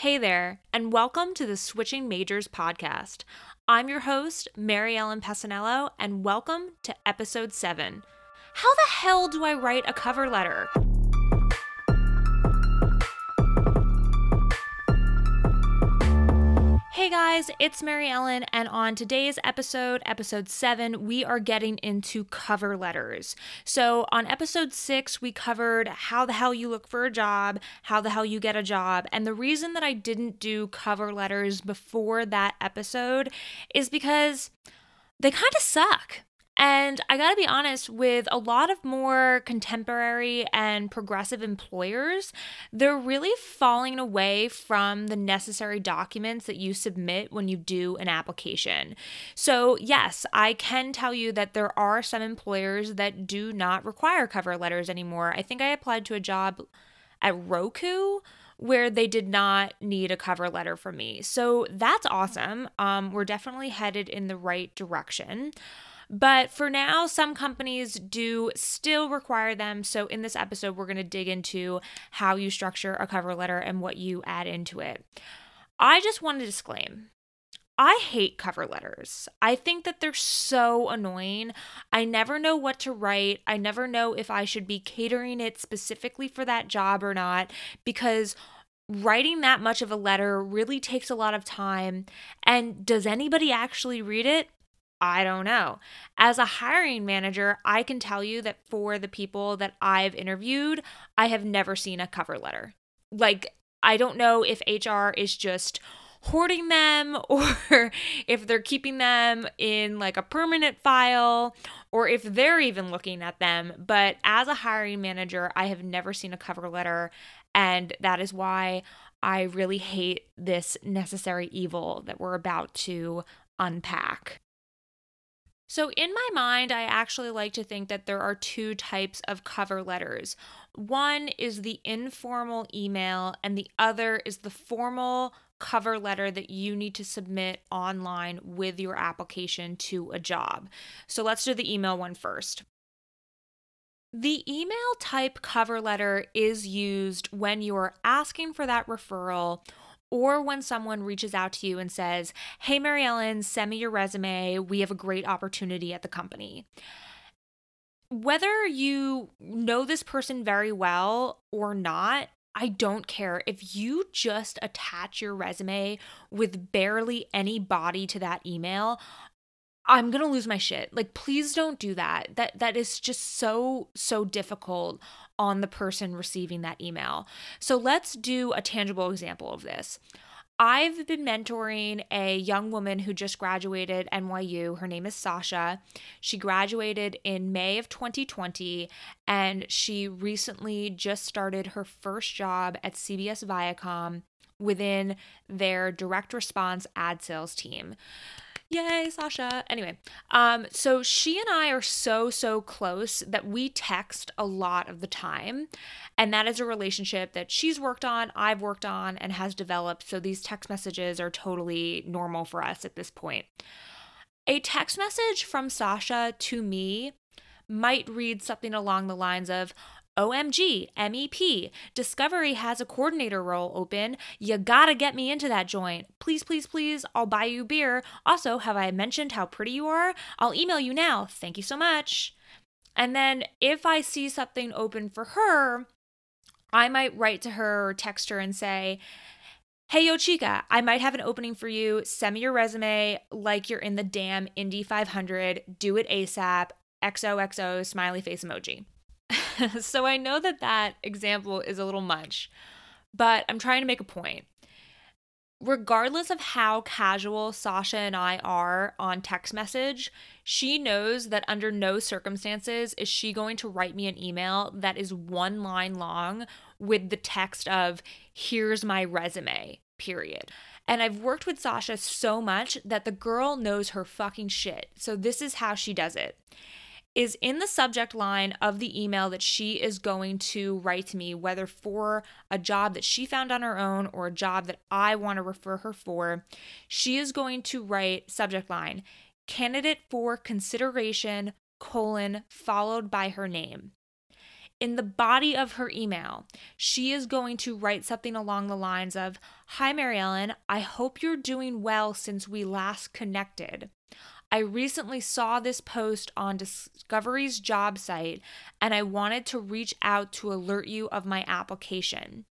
Hey there, and welcome to the Switching Majors podcast. I'm your host, Mary Ellen Pesanello, and welcome to episode 7. How the hell do I write a cover letter? Hey guys, it's Mary Ellen, and on today's episode, episode seven, we are getting into cover letters. So, on episode six, we covered how the hell you look for a job, how the hell you get a job, and the reason that I didn't do cover letters before that episode is because they kind of suck. And I gotta be honest, with a lot of more contemporary and progressive employers, they're really falling away from the necessary documents that you submit when you do an application. So, yes, I can tell you that there are some employers that do not require cover letters anymore. I think I applied to a job at Roku where they did not need a cover letter from me. So that's awesome. Um, we're definitely headed in the right direction. But for now, some companies do still require them. So in this episode, we're going to dig into how you structure a cover letter and what you add into it. I just want to disclaim I hate cover letters. I think that they're so annoying. I never know what to write. I never know if I should be catering it specifically for that job or not because writing that much of a letter really takes a lot of time. And does anybody actually read it? I don't know. As a hiring manager, I can tell you that for the people that I've interviewed, I have never seen a cover letter. Like, I don't know if HR is just hoarding them or if they're keeping them in like a permanent file or if they're even looking at them. But as a hiring manager, I have never seen a cover letter. And that is why I really hate this necessary evil that we're about to unpack. So, in my mind, I actually like to think that there are two types of cover letters. One is the informal email, and the other is the formal cover letter that you need to submit online with your application to a job. So, let's do the email one first. The email type cover letter is used when you're asking for that referral or when someone reaches out to you and says, Hey, Mary Ellen, send me your resume. We have a great opportunity at the company. Whether you know this person very well or not, I don't care. If you just attach your resume with barely any body to that email, I'm going to lose my shit. Like please don't do that. That that is just so so difficult on the person receiving that email. So let's do a tangible example of this. I've been mentoring a young woman who just graduated NYU. Her name is Sasha. She graduated in May of 2020 and she recently just started her first job at CBS Viacom within their direct response ad sales team. Yay, Sasha. Anyway, um, so she and I are so, so close that we text a lot of the time. And that is a relationship that she's worked on, I've worked on, and has developed. So these text messages are totally normal for us at this point. A text message from Sasha to me might read something along the lines of, OMG, MEP, Discovery has a coordinator role open. You gotta get me into that joint. Please, please, please, I'll buy you beer. Also, have I mentioned how pretty you are? I'll email you now. Thank you so much. And then if I see something open for her, I might write to her or text her and say, Hey, yo, chica, I might have an opening for you. Send me your resume like you're in the damn Indy 500. Do it ASAP. XOXO smiley face emoji. so I know that that example is a little much, but I'm trying to make a point. Regardless of how casual Sasha and I are on text message, she knows that under no circumstances is she going to write me an email that is one line long with the text of, here's my resume, period. And I've worked with Sasha so much that the girl knows her fucking shit. So this is how she does it is in the subject line of the email that she is going to write to me, whether for a job that she found on her own or a job that I want to refer her for. She is going to write subject line candidate for consideration colon followed by her name. in the body of her email, she is going to write something along the lines of Hi, Mary Ellen, I hope you're doing well since we last connected. I recently saw this post on Discovery's job site and I wanted to reach out to alert you of my application.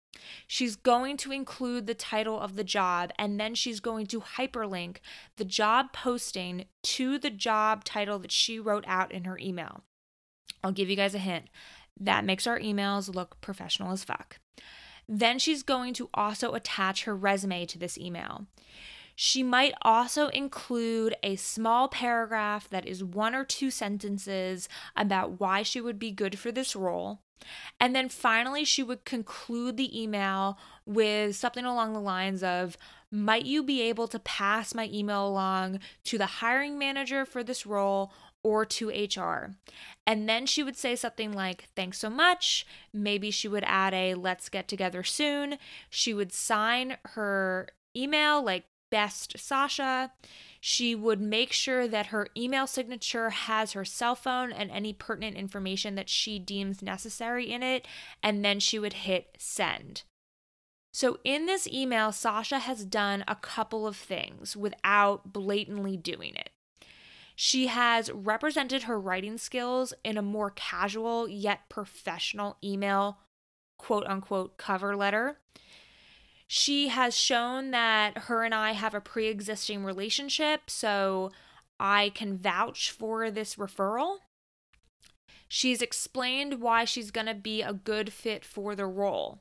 She's going to include the title of the job and then she's going to hyperlink the job posting to the job title that she wrote out in her email. I'll give you guys a hint. That makes our emails look professional as fuck. Then she's going to also attach her resume to this email. She might also include a small paragraph that is one or two sentences about why she would be good for this role. And then finally, she would conclude the email with something along the lines of Might you be able to pass my email along to the hiring manager for this role or to HR? And then she would say something like, Thanks so much. Maybe she would add a Let's get together soon. She would sign her email like Best Sasha. She would make sure that her email signature has her cell phone and any pertinent information that she deems necessary in it, and then she would hit send. So, in this email, Sasha has done a couple of things without blatantly doing it. She has represented her writing skills in a more casual yet professional email, quote unquote, cover letter. She has shown that her and I have a pre existing relationship, so I can vouch for this referral. She's explained why she's going to be a good fit for the role.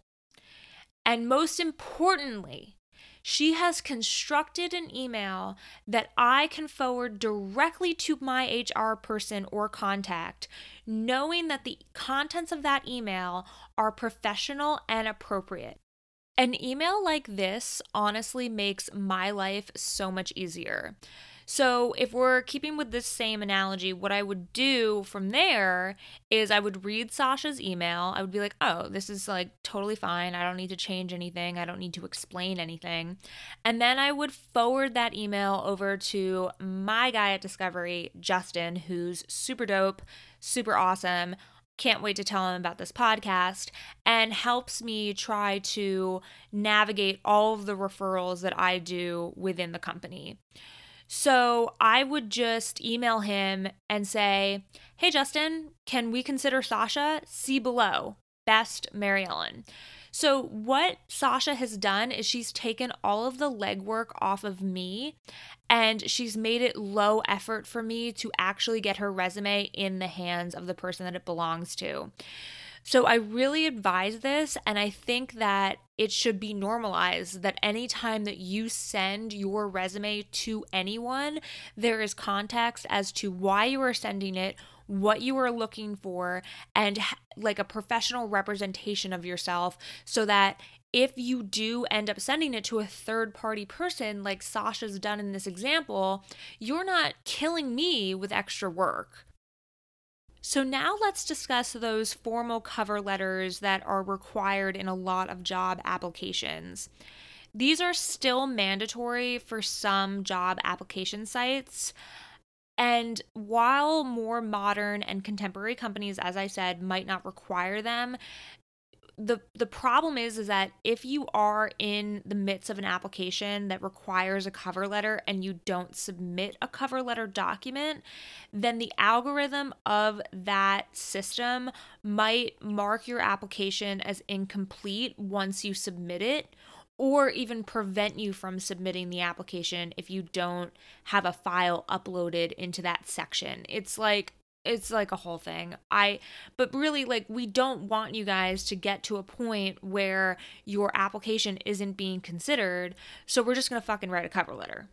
And most importantly, she has constructed an email that I can forward directly to my HR person or contact, knowing that the contents of that email are professional and appropriate. An email like this honestly makes my life so much easier. So, if we're keeping with this same analogy, what I would do from there is I would read Sasha's email. I would be like, oh, this is like totally fine. I don't need to change anything. I don't need to explain anything. And then I would forward that email over to my guy at Discovery, Justin, who's super dope, super awesome can't wait to tell him about this podcast and helps me try to navigate all of the referrals that I do within the company. So I would just email him and say, Hey, Justin, can we consider Sasha? See below. Best Mary Ellen. So, what Sasha has done is she's taken all of the legwork off of me and she's made it low effort for me to actually get her resume in the hands of the person that it belongs to. So I really advise this, and I think that it should be normalized that anytime that you send your resume to anyone, there is context as to why you are sending it, what you are looking for, and like a professional representation of yourself so that if you do end up sending it to a third party person, like Sasha's done in this example, you're not killing me with extra work. So, now let's discuss those formal cover letters that are required in a lot of job applications. These are still mandatory for some job application sites. And while more modern and contemporary companies, as I said, might not require them, the the problem is is that if you are in the midst of an application that requires a cover letter and you don't submit a cover letter document then the algorithm of that system might mark your application as incomplete once you submit it or even prevent you from submitting the application if you don't have a file uploaded into that section. It's like it's like a whole thing. I but really like we don't want you guys to get to a point where your application isn't being considered, so we're just going to fucking write a cover letter.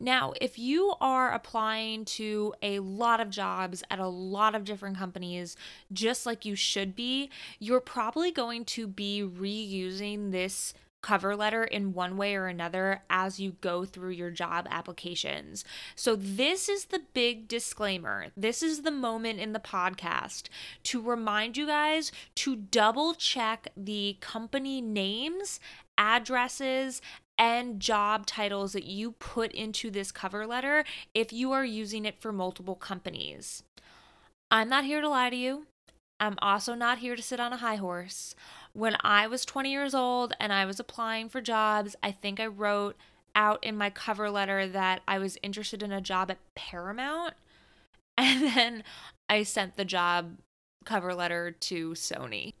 Now, if you are applying to a lot of jobs at a lot of different companies, just like you should be, you're probably going to be reusing this cover letter in one way or another as you go through your job applications. So, this is the big disclaimer. This is the moment in the podcast to remind you guys to double check the company names, addresses, and job titles that you put into this cover letter if you are using it for multiple companies. I'm not here to lie to you. I'm also not here to sit on a high horse. When I was 20 years old and I was applying for jobs, I think I wrote out in my cover letter that I was interested in a job at Paramount. And then I sent the job cover letter to Sony.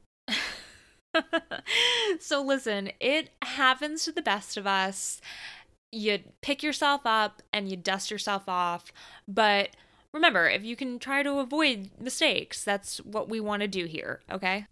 so listen, it happens to the best of us. You pick yourself up and you dust yourself off, but remember, if you can try to avoid mistakes, that's what we want to do here, okay?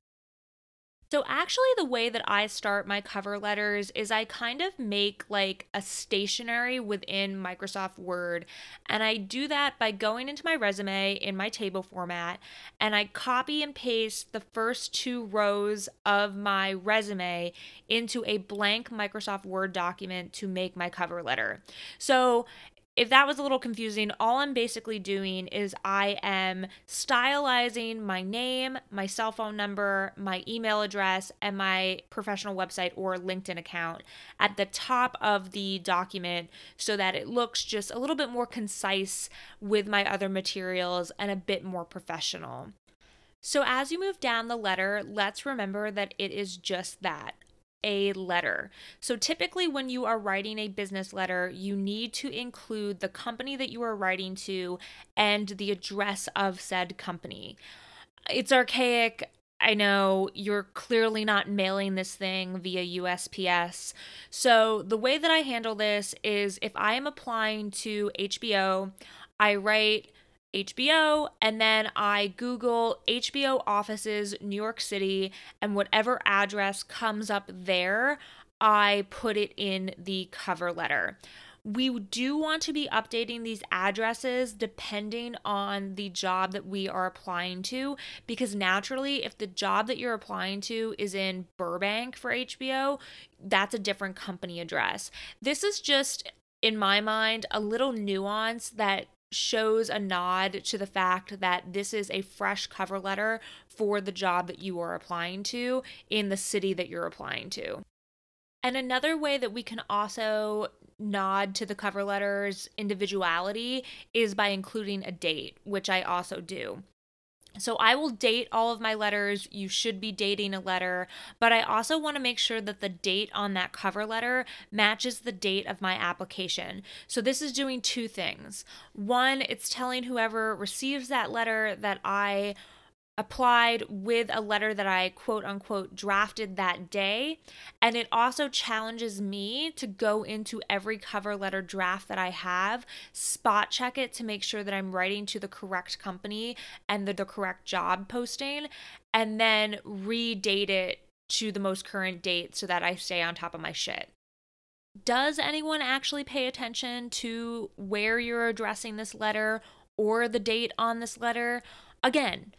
So, actually, the way that I start my cover letters is I kind of make like a stationery within Microsoft Word. And I do that by going into my resume in my table format and I copy and paste the first two rows of my resume into a blank Microsoft Word document to make my cover letter. So, if that was a little confusing, all I'm basically doing is I am stylizing my name, my cell phone number, my email address, and my professional website or LinkedIn account at the top of the document so that it looks just a little bit more concise with my other materials and a bit more professional. So, as you move down the letter, let's remember that it is just that a letter. So, typically, when you are writing a business letter, you need to include the company that you are writing to and the address of said company. It's archaic. I know you're clearly not mailing this thing via USPS. So, the way that I handle this is if I am applying to HBO, I write HBO, and then I Google HBO offices, New York City, and whatever address comes up there, I put it in the cover letter. We do want to be updating these addresses depending on the job that we are applying to, because naturally, if the job that you're applying to is in Burbank for HBO, that's a different company address. This is just in my mind, a little nuance that shows a nod to the fact that this is a fresh cover letter for the job that you are applying to in the city that you're applying to. And another way that we can also nod to the cover letter's individuality is by including a date, which I also do. So I will date all of my letters. You should be dating a letter, but I also want to make sure that the date on that cover letter matches the date of my application. So this is doing two things. One, it's telling whoever receives that letter that I applied with a letter that I quote unquote drafted that day. And it also challenges me to go into every cover letter draft that I have, spot check it to make sure that I'm writing to the correct company and the, the correct job posting, and then redate it to the most current date so that I stay on top of my shit. Does anyone actually pay attention to where you're addressing this letter or the date on this letter? Again,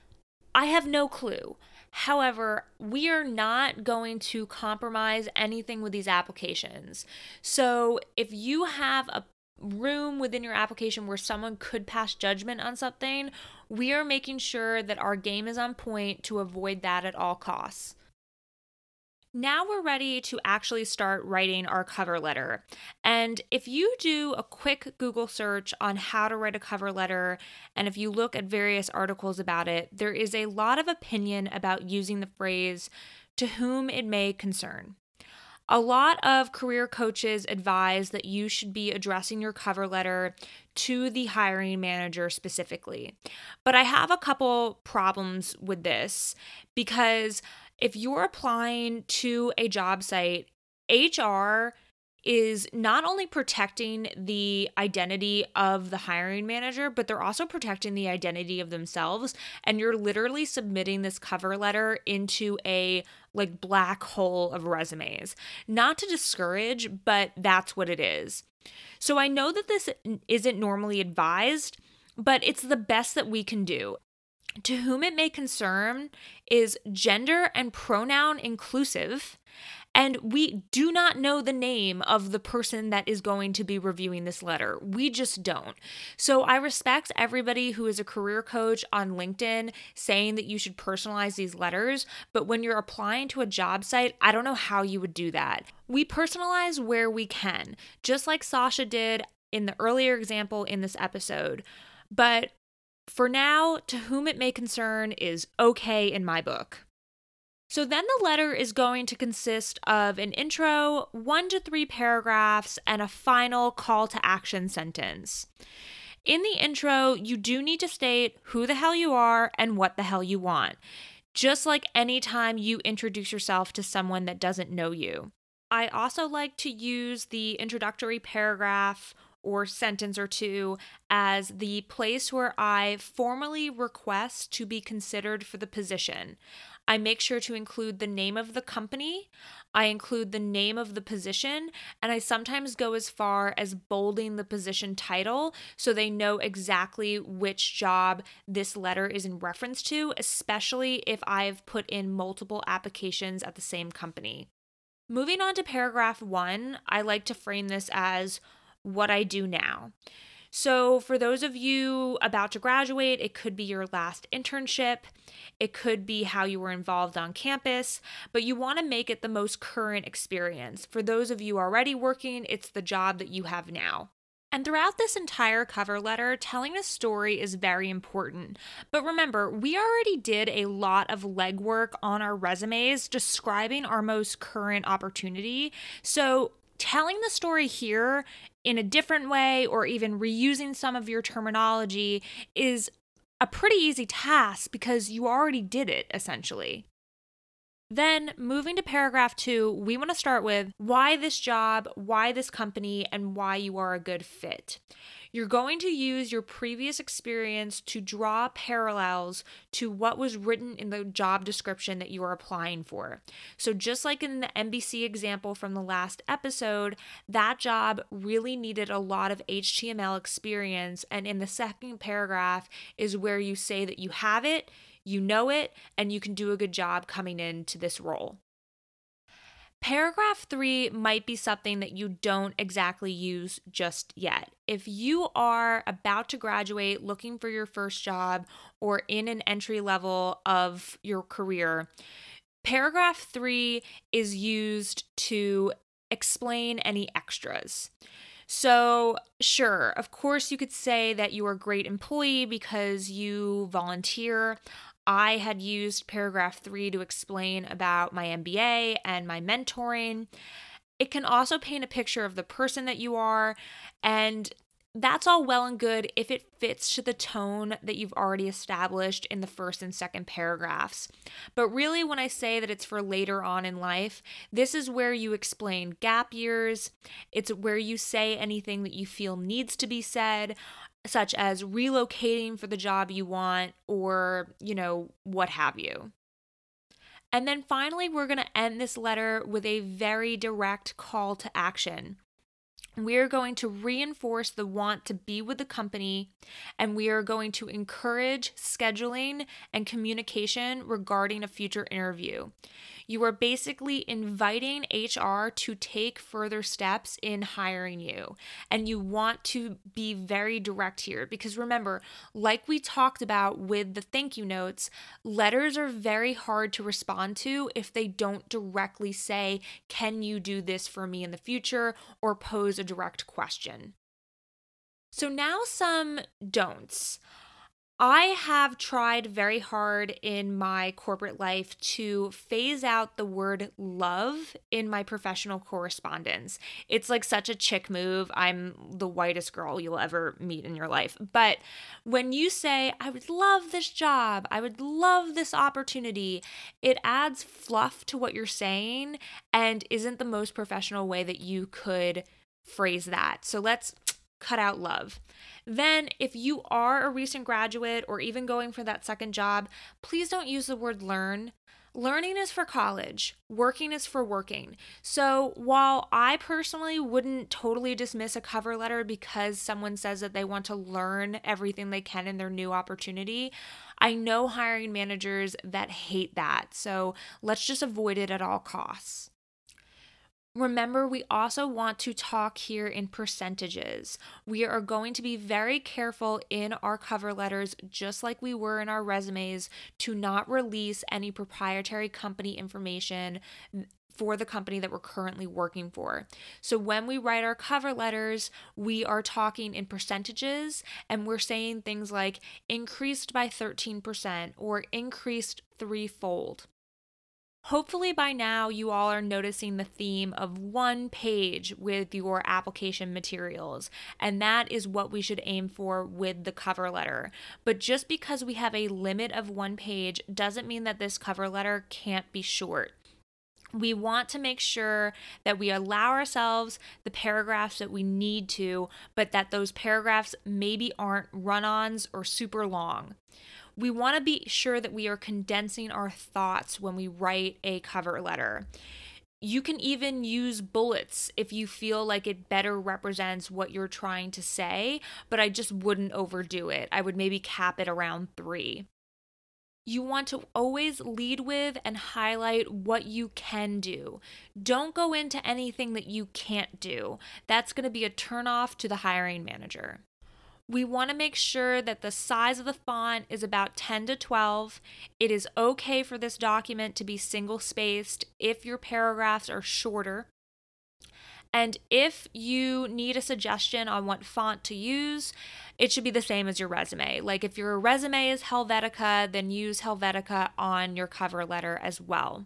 I have no clue. However, we are not going to compromise anything with these applications. So if you have a room within your application where someone could pass judgment on something, we are making sure that our game is on point to avoid that at all costs. Now we're ready to actually start writing our cover letter. And if you do a quick Google search on how to write a cover letter, and if you look at various articles about it, there is a lot of opinion about using the phrase to whom it may concern. A lot of career coaches advise that you should be addressing your cover letter to the hiring manager specifically. But I have a couple problems with this because if you're applying to a job site, HR is not only protecting the identity of the hiring manager, but they're also protecting the identity of themselves. And you're literally submitting this cover letter into a like black hole of resumes. Not to discourage, but that's what it is. So I know that this isn't normally advised, but it's the best that we can do to whom it may concern is gender and pronoun inclusive. And we do not know the name of the person that is going to be reviewing this letter. We just don't. So I respect everybody who is a career coach on LinkedIn saying that you should personalize these letters. But when you're applying to a job site, I don't know how you would do that. We personalize where we can, just like Sasha did in the earlier example in this episode. But For now, to whom it may concern is okay in my book. So then the letter is going to consist of an intro, one to three paragraphs, and a final call to action sentence. In the intro, you do need to state who the hell you are and what the hell you want, just like anytime you introduce yourself to someone that doesn't know you. I also like to use the introductory paragraph or sentence or two as the place where I formally request to be considered for the position. I make sure to include the name of the company, I include the name of the position, and I sometimes go as far as bolding the position title so they know exactly which job this letter is in reference to, especially if I've put in multiple applications at the same company. Moving on to paragraph one, I like to frame this as what I do now. So, for those of you about to graduate, it could be your last internship, it could be how you were involved on campus, but you want to make it the most current experience. For those of you already working, it's the job that you have now. And throughout this entire cover letter, telling a story is very important. But remember, we already did a lot of legwork on our resumes describing our most current opportunity. So telling the story here in a different way or even reusing some of your terminology is a pretty easy task because you already did it essentially. Then, moving to paragraph two, we want to start with why this job, why this company, and why you are a good fit. You're going to use your previous experience to draw parallels to what was written in the job description that you are applying for. So, just like in the NBC example from the last episode, that job really needed a lot of HTML experience. And in the second paragraph is where you say that you have it you know it, and you can do a good job coming into this role. Paragraph three might be something that you don't exactly use just yet. If you are about to graduate, looking for your first job, or in an entry level of your career, paragraph three is used to explain any extras. So, sure, of course, you could say that you are a great employee because you volunteer. I had used paragraph three to explain about my MBA and my mentoring. It can also paint a picture of the person that you are, and that's all well and good if it fits to the tone that you've already established in the first and second paragraphs. But really, when I say that it's for later on in life, this is where you explain gap years. It's where you say anything that you feel needs to be said such as relocating for the job you want or, you know, what have you. And then finally, we're going to end this letter with a very direct call to action. We are going to reinforce the want to be with the company, and we are going to encourage scheduling and communication regarding a future interview. You are basically inviting HR to take further steps in hiring you. And you want to be very direct here because remember, like we talked about with the thank you notes, letters are very hard to respond to if they don't directly say, Can you do this for me in the future? or pose a direct question. So, now some don'ts. I have tried very hard in my corporate life to phase out the word love in my professional correspondence. It's like such a chick move. I'm the whitest girl you'll ever meet in your life. But when you say, I would love this job, I would love this opportunity, it adds fluff to what you're saying and isn't the most professional way that you could phrase that. So let's cut out love. Then, if you are a recent graduate or even going for that second job, please don't use the word learn. Learning is for college, working is for working. So, while I personally wouldn't totally dismiss a cover letter because someone says that they want to learn everything they can in their new opportunity, I know hiring managers that hate that. So, let's just avoid it at all costs. Remember, we also want to talk here in percentages. We are going to be very careful in our cover letters, just like we were in our resumes, to not release any proprietary company information for the company that we're currently working for. So when we write our cover letters, we are talking in percentages and we're saying things like increased by 13% or increased threefold. Hopefully, by now, you all are noticing the theme of one page with your application materials, and that is what we should aim for with the cover letter. But just because we have a limit of one page doesn't mean that this cover letter can't be short we want to make sure that we allow ourselves the paragraphs that we need to, but that those paragraphs maybe aren't run ons or super long. We want to be sure that we are condensing our thoughts when we write a cover letter. You can even use bullets if you feel like it better represents what you're trying to say, but I just wouldn't overdo it. I would maybe cap it around three. You want to always lead with and highlight what you can do. Don't go into anything that you can't do. That's going to be a turnoff to the hiring manager. We want to make sure that the size of the font is about 10 to 12. It is okay for this document to be single spaced if your paragraphs are shorter. And if you need a suggestion on what font to use, it should be the same as your resume. Like if your resume is Helvetica, then use Helvetica on your cover letter as well.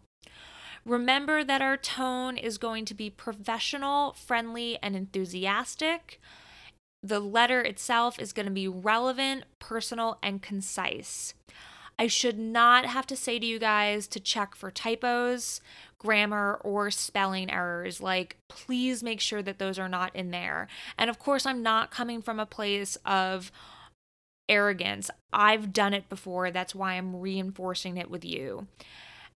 Remember that our tone is going to be professional, friendly, and enthusiastic. The letter itself is going to be relevant, personal, and concise. I should not have to say to you guys to check for typos, grammar, or spelling errors. Like, please make sure that those are not in there. And of course, I'm not coming from a place of arrogance. I've done it before. That's why I'm reinforcing it with you.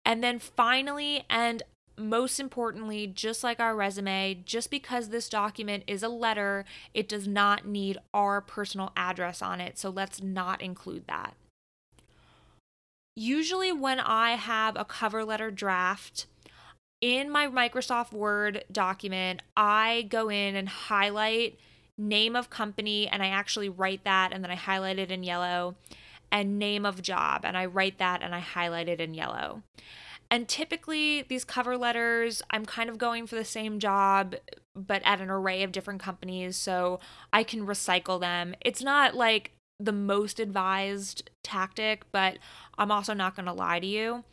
And then finally, and most importantly, just like our resume, just because this document is a letter, it does not need our personal address on it. So let's not include that. Usually, when I have a cover letter draft, in my Microsoft Word document, I go in and highlight name of company and I actually write that and then I highlight it in yellow and name of job and I write that and I highlight it in yellow. And typically, these cover letters, I'm kind of going for the same job, but at an array of different companies, so I can recycle them. It's not like the most advised tactic, but I'm also not going to lie to you.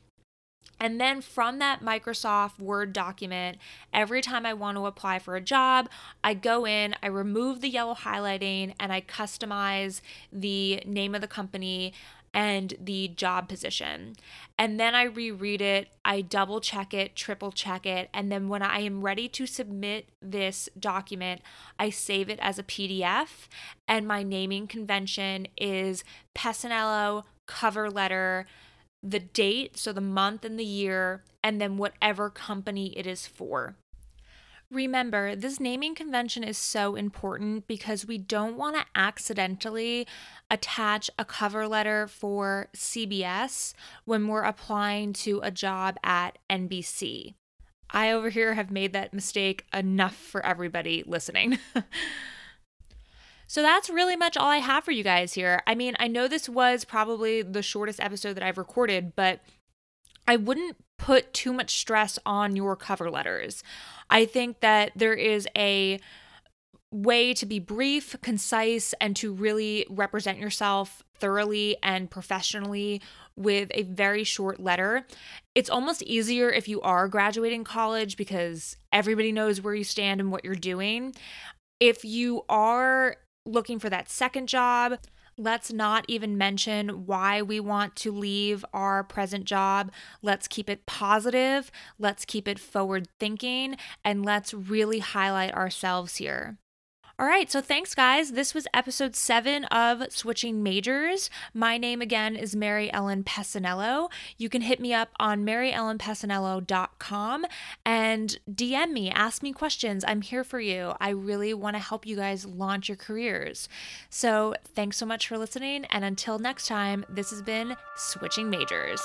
And then from that Microsoft Word document, every time I want to apply for a job, I go in, I remove the yellow highlighting, and I customize the name of the company and the job position. And then I reread it, I double check it, triple check it, and then when I am ready to submit this document, I save it as a PDF. And my naming convention is Pesanello cover letter, the date, so the month and the year, and then whatever company it is for. Remember, this naming convention is so important because we don't want to accidentally attach a cover letter for CBS when we're applying to a job at NBC. I over here have made that mistake enough for everybody listening. So that's really much all I have for you guys here. I mean, I know this was probably the shortest episode that I've recorded, but I wouldn't put too much stress on your cover letters. I think that there is a way to be brief, concise, and to really represent yourself thoroughly and professionally with a very short letter. It's almost easier if you are graduating college because everybody knows where you stand and what you're doing. If you are looking for that second job, Let's not even mention why we want to leave our present job. Let's keep it positive. Let's keep it forward thinking. And let's really highlight ourselves here. All right, so thanks, guys. This was episode seven of Switching Majors. My name again is Mary Ellen Pesanello. You can hit me up on maryellenpesanello.com and DM me, ask me questions. I'm here for you. I really want to help you guys launch your careers. So thanks so much for listening. And until next time, this has been Switching Majors.